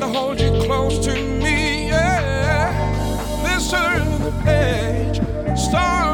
gotta hold you close to me. Yeah. Listen to the page. Start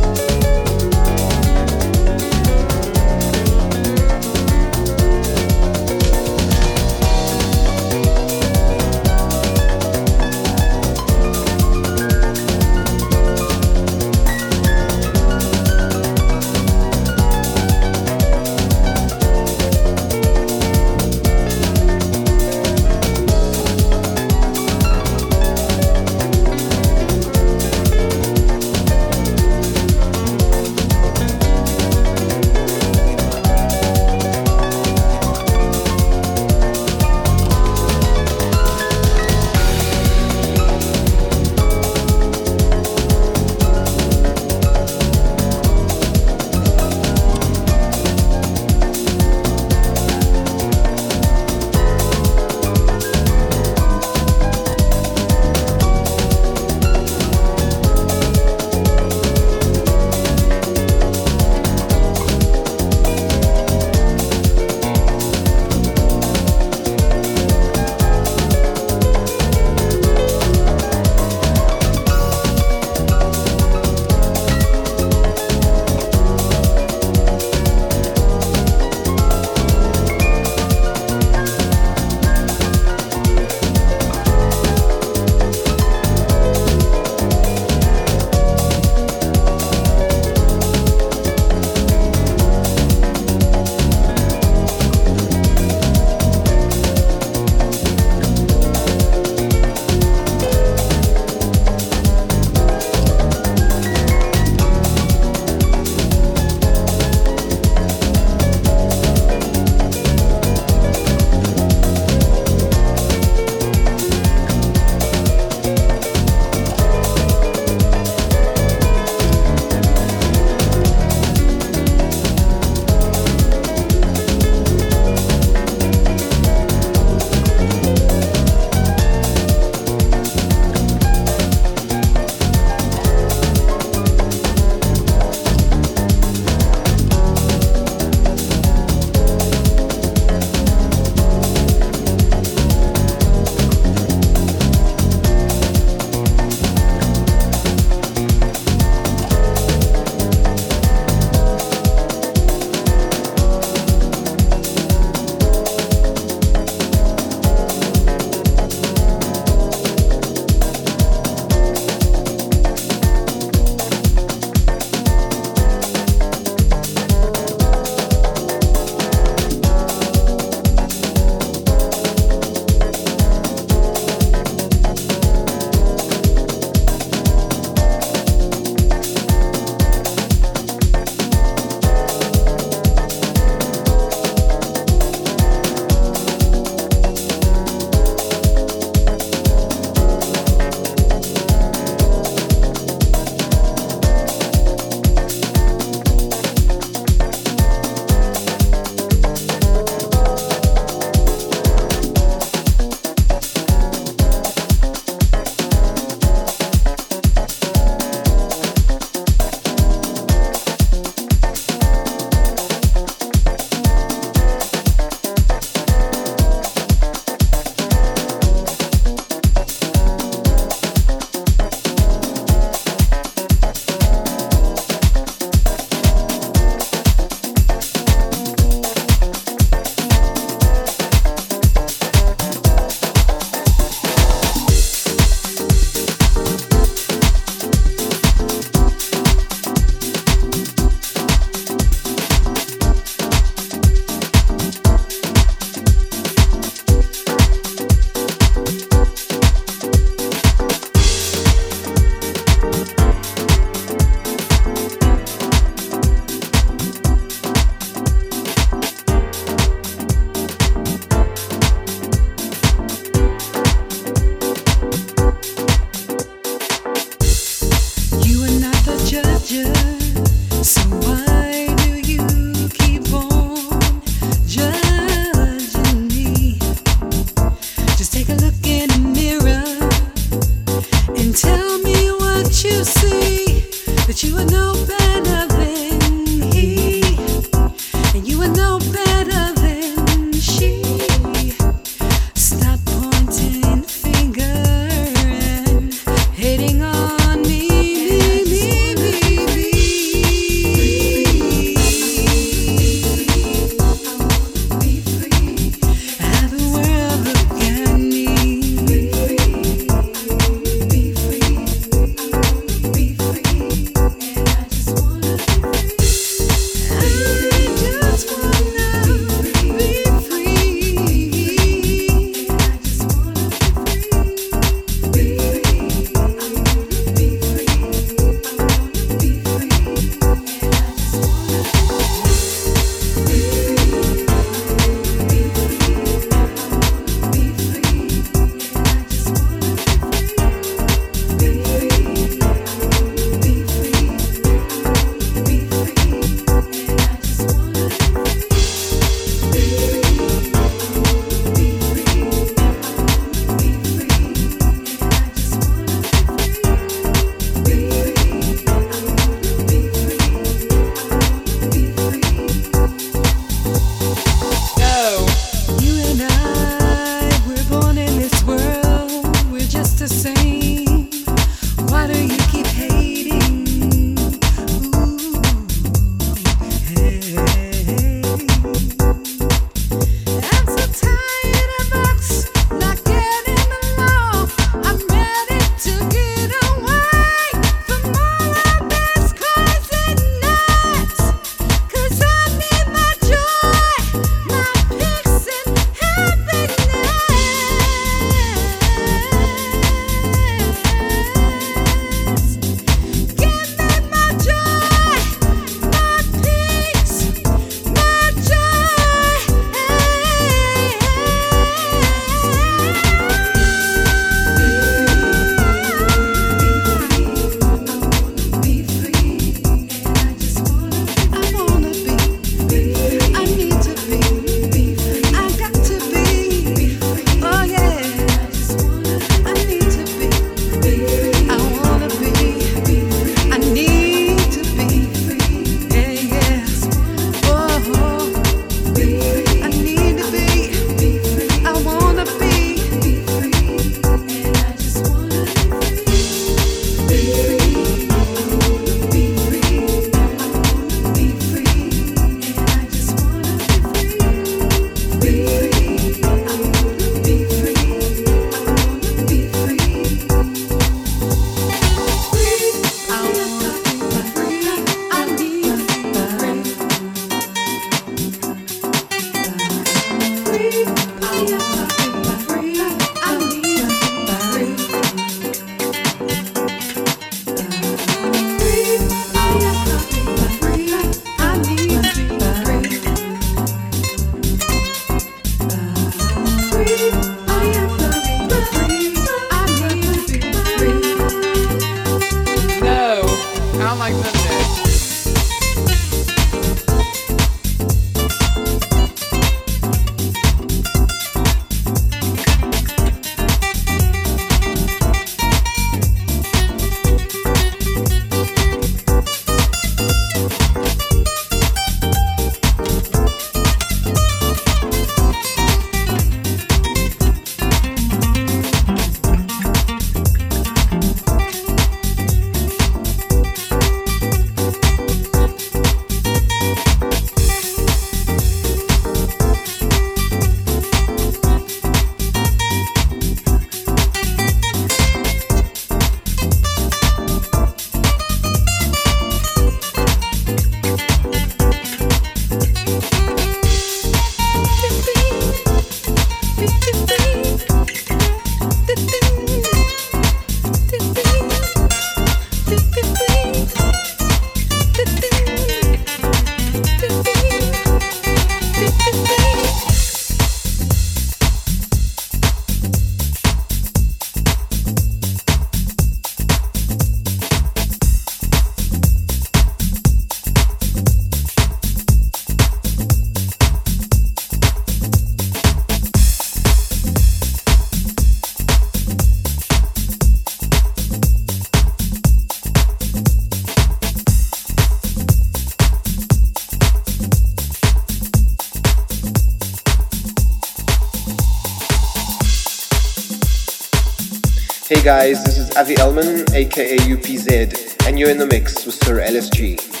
guys, this is Avi Elman, aka UPZ, and you're in the mix with Sir LSG.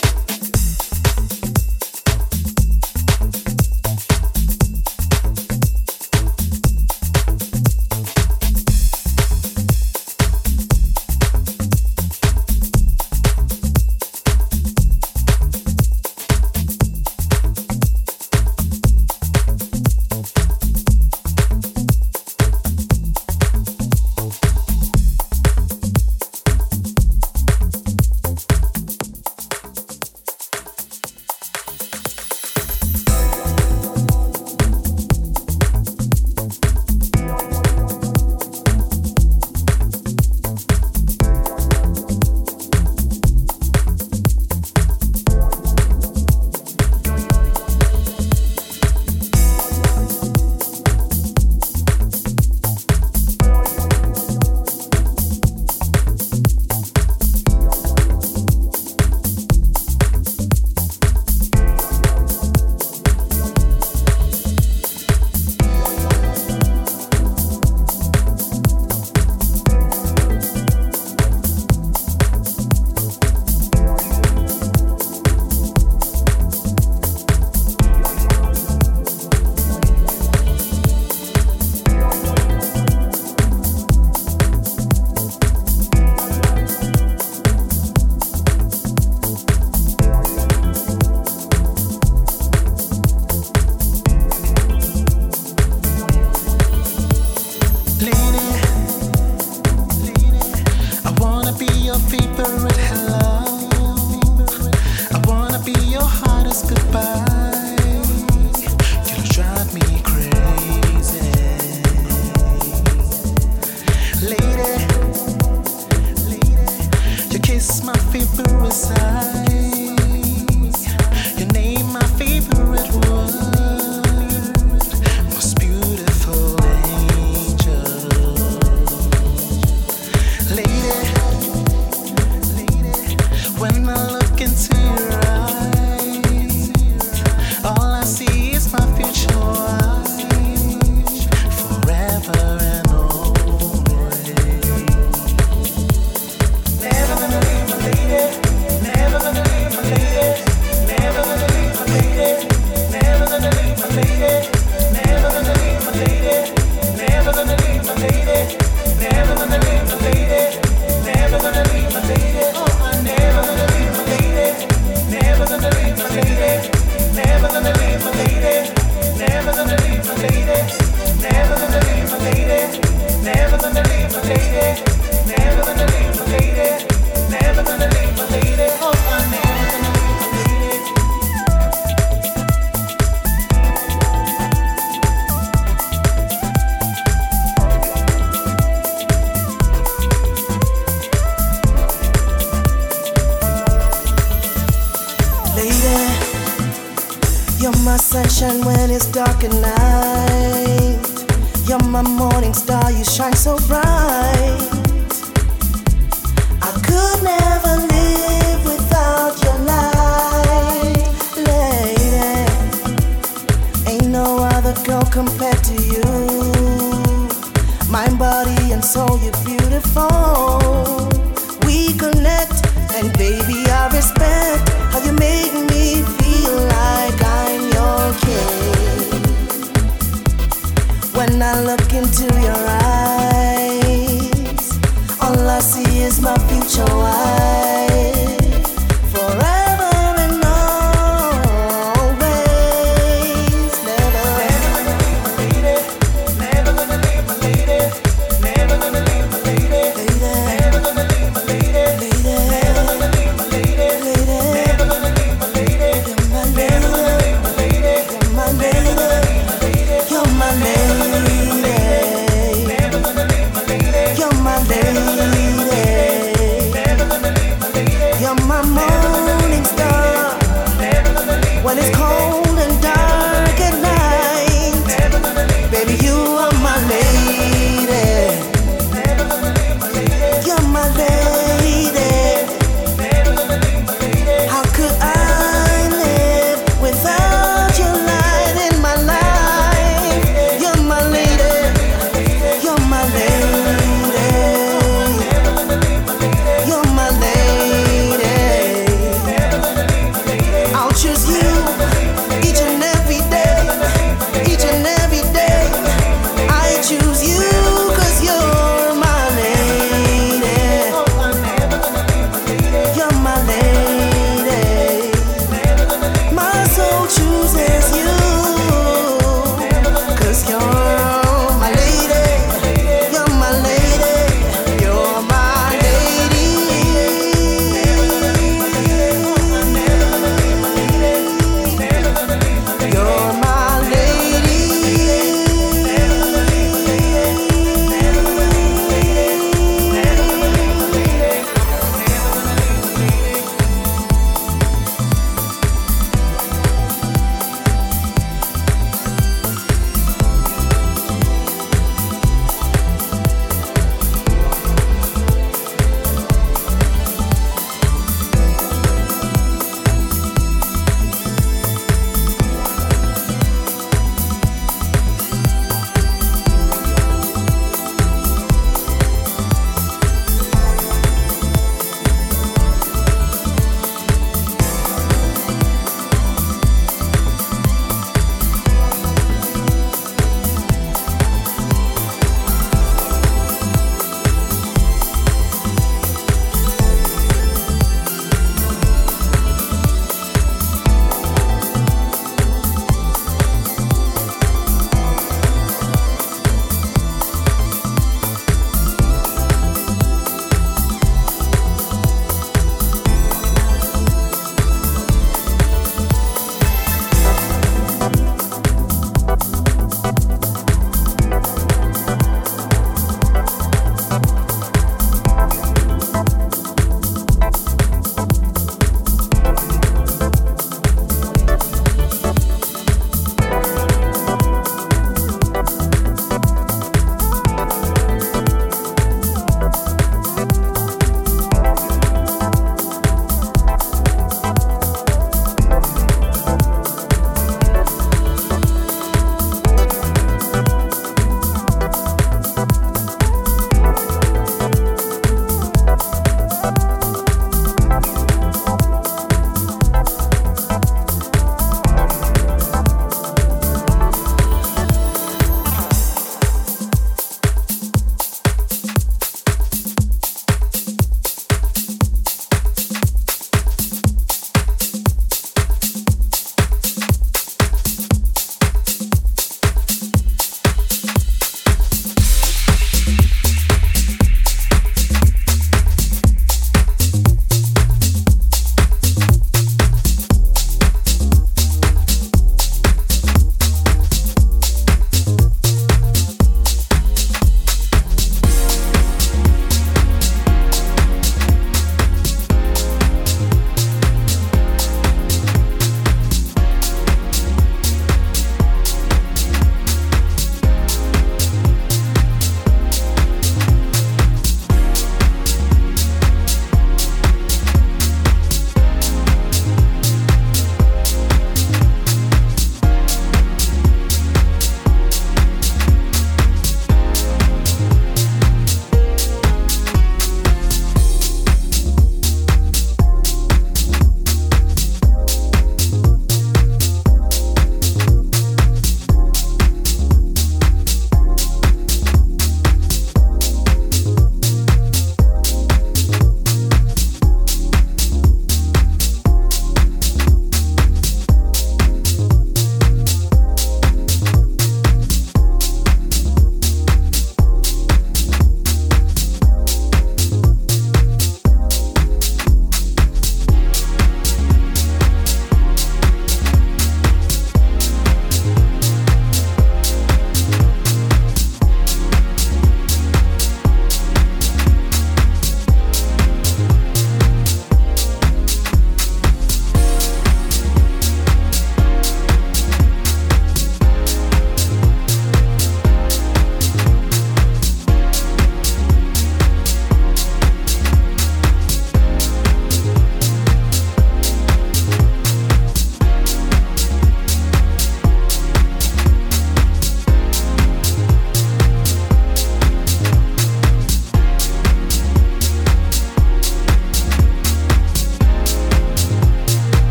you, mind, body, and soul. You're beautiful. We connect, and baby, I respect how you make me feel like I'm your king. When I look into your eyes, all I see is my future wife.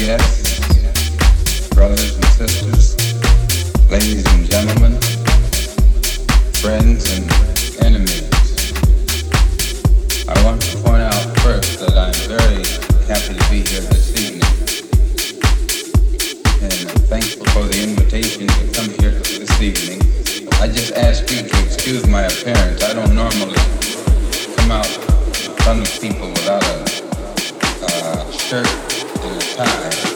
guests, brothers and sisters, ladies and gentlemen, friends and enemies. I want to point out first that I'm very happy to be here this evening. And I'm thankful for the invitation to come here this evening. I just ask you to excuse my appearance. I don't normally come out front of people without a uh, shirt time.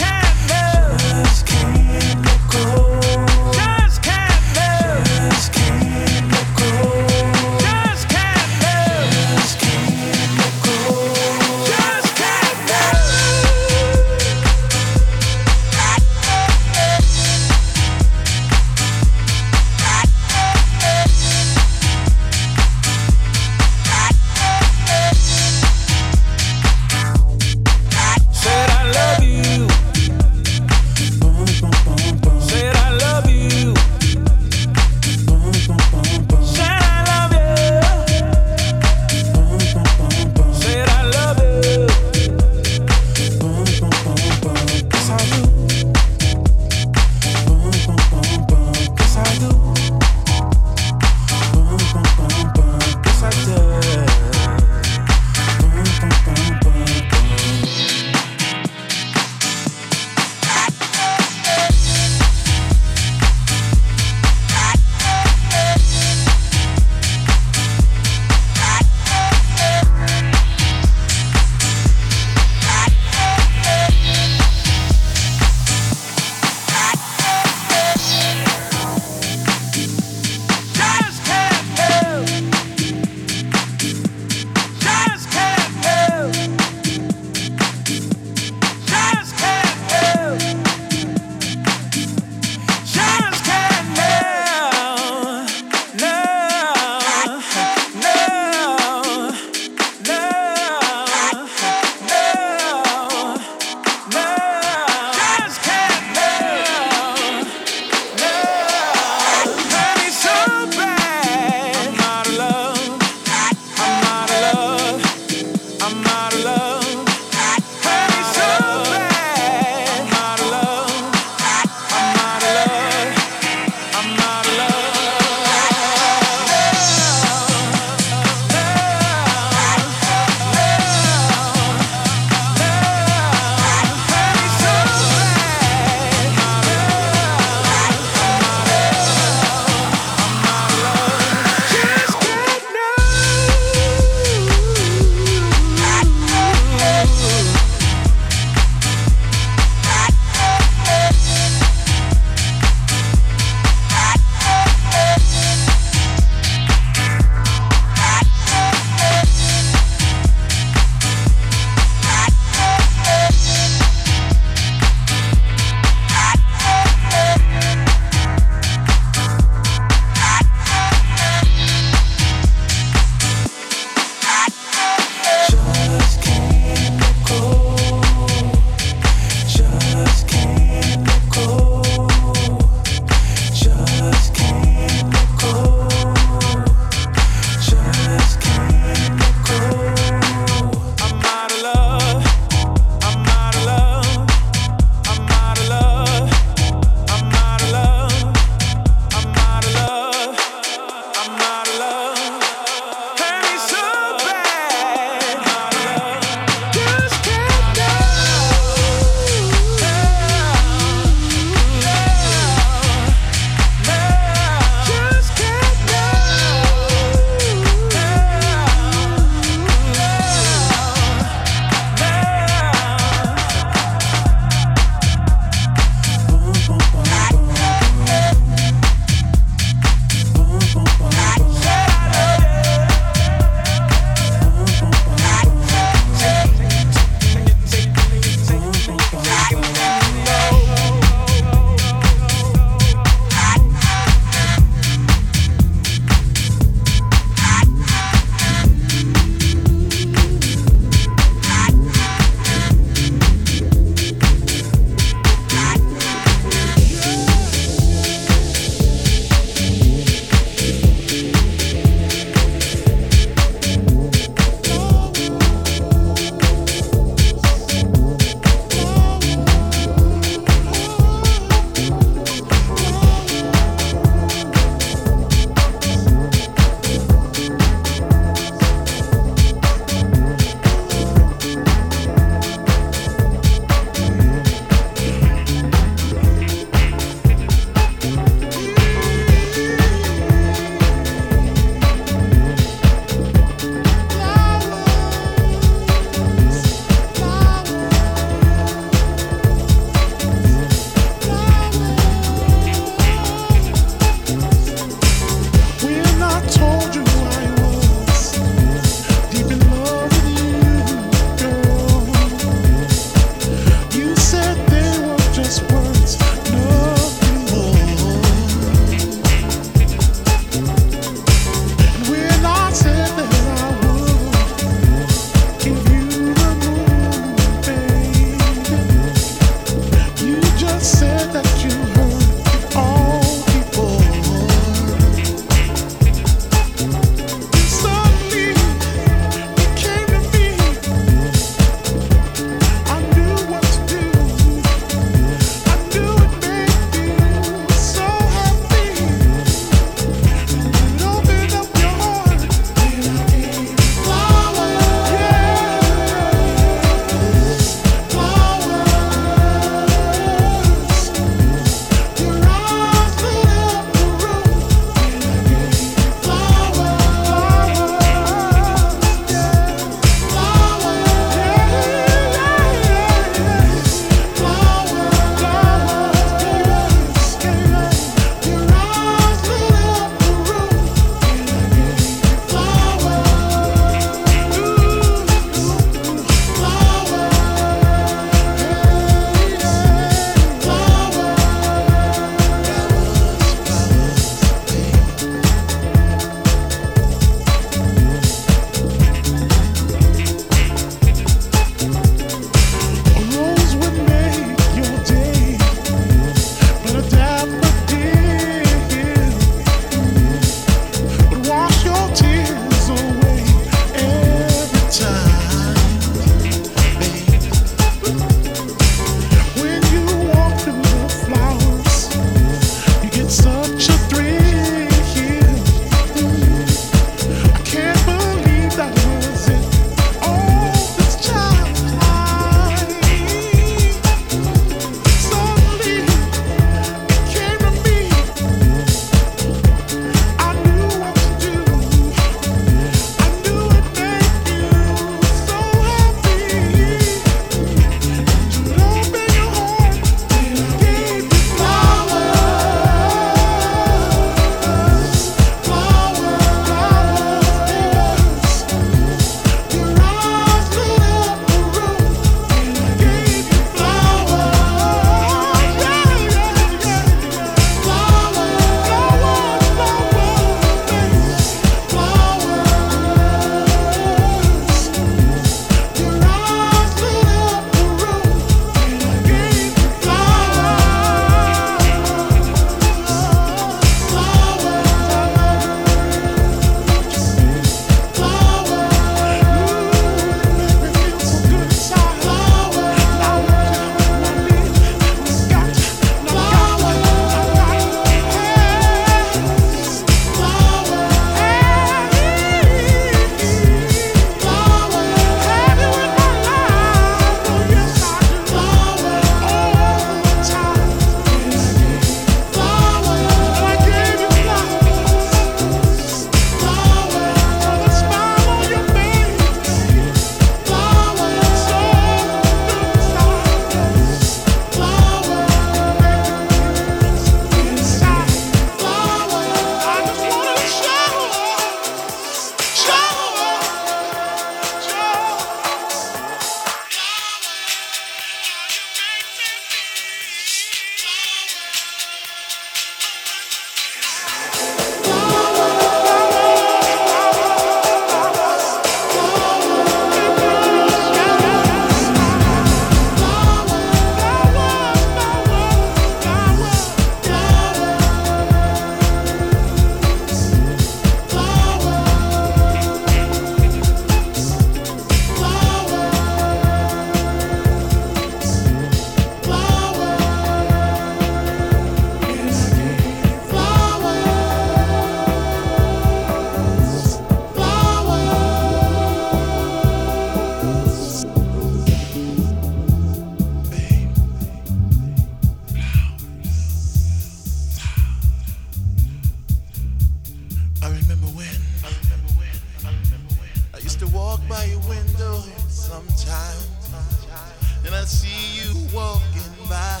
See you walking by,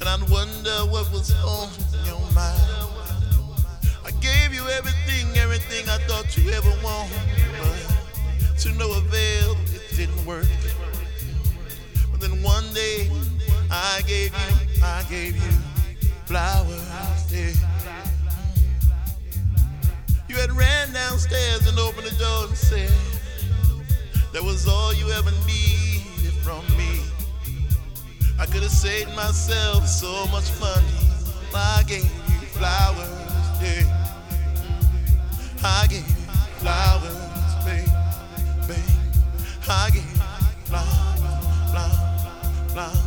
and I wonder what was on your mind. I gave you everything, everything I thought you ever want, but to no avail, it didn't work. But then one day, I gave you, I gave you flowers. Yeah. You had ran downstairs and opened the door and said, That was all you ever needed. I could have saved myself so much money. I gave you flowers, yeah. I gave you flowers, babe, babe. I gave you flowers, flowers, flowers.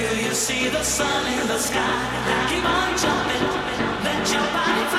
till you see the sun in the sky. Keep on jumping, let your body.